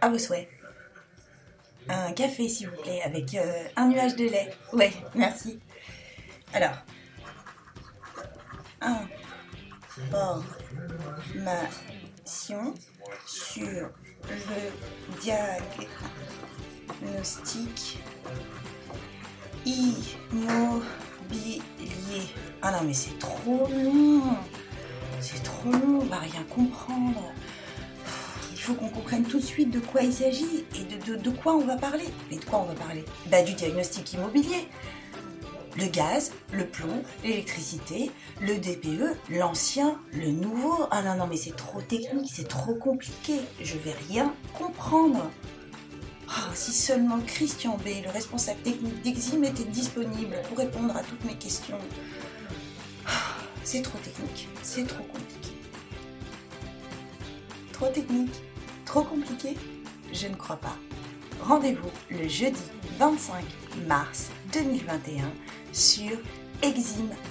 À vos souhaits. Un café, s'il vous plaît, avec euh, un nuage de lait. Ouais, merci. Alors. Information sur le diagnostic immobilier. Ah non, mais c'est trop long. C'est trop long, on va rien comprendre. Qu'on comprenne tout de suite de quoi il s'agit et de, de, quoi on va parler. Mais de quoi on va parler? Bah du diagnostic immobilier. Le gaz, le plomb, l'électricité, le DPE, l'ancien, le nouveau. Ah non, non, mais c'est trop technique, c'est trop compliqué. Je vais rien comprendre. Ah, si seulement Christian B, le responsable technique d'Exim, était disponible pour répondre à toutes mes questions. Ah, c'est trop technique, c'est trop compliqué. Trop technique, trop compliqué Je ne crois pas. Rendez-vous le jeudi 25 mars 2021 sur exim.fr.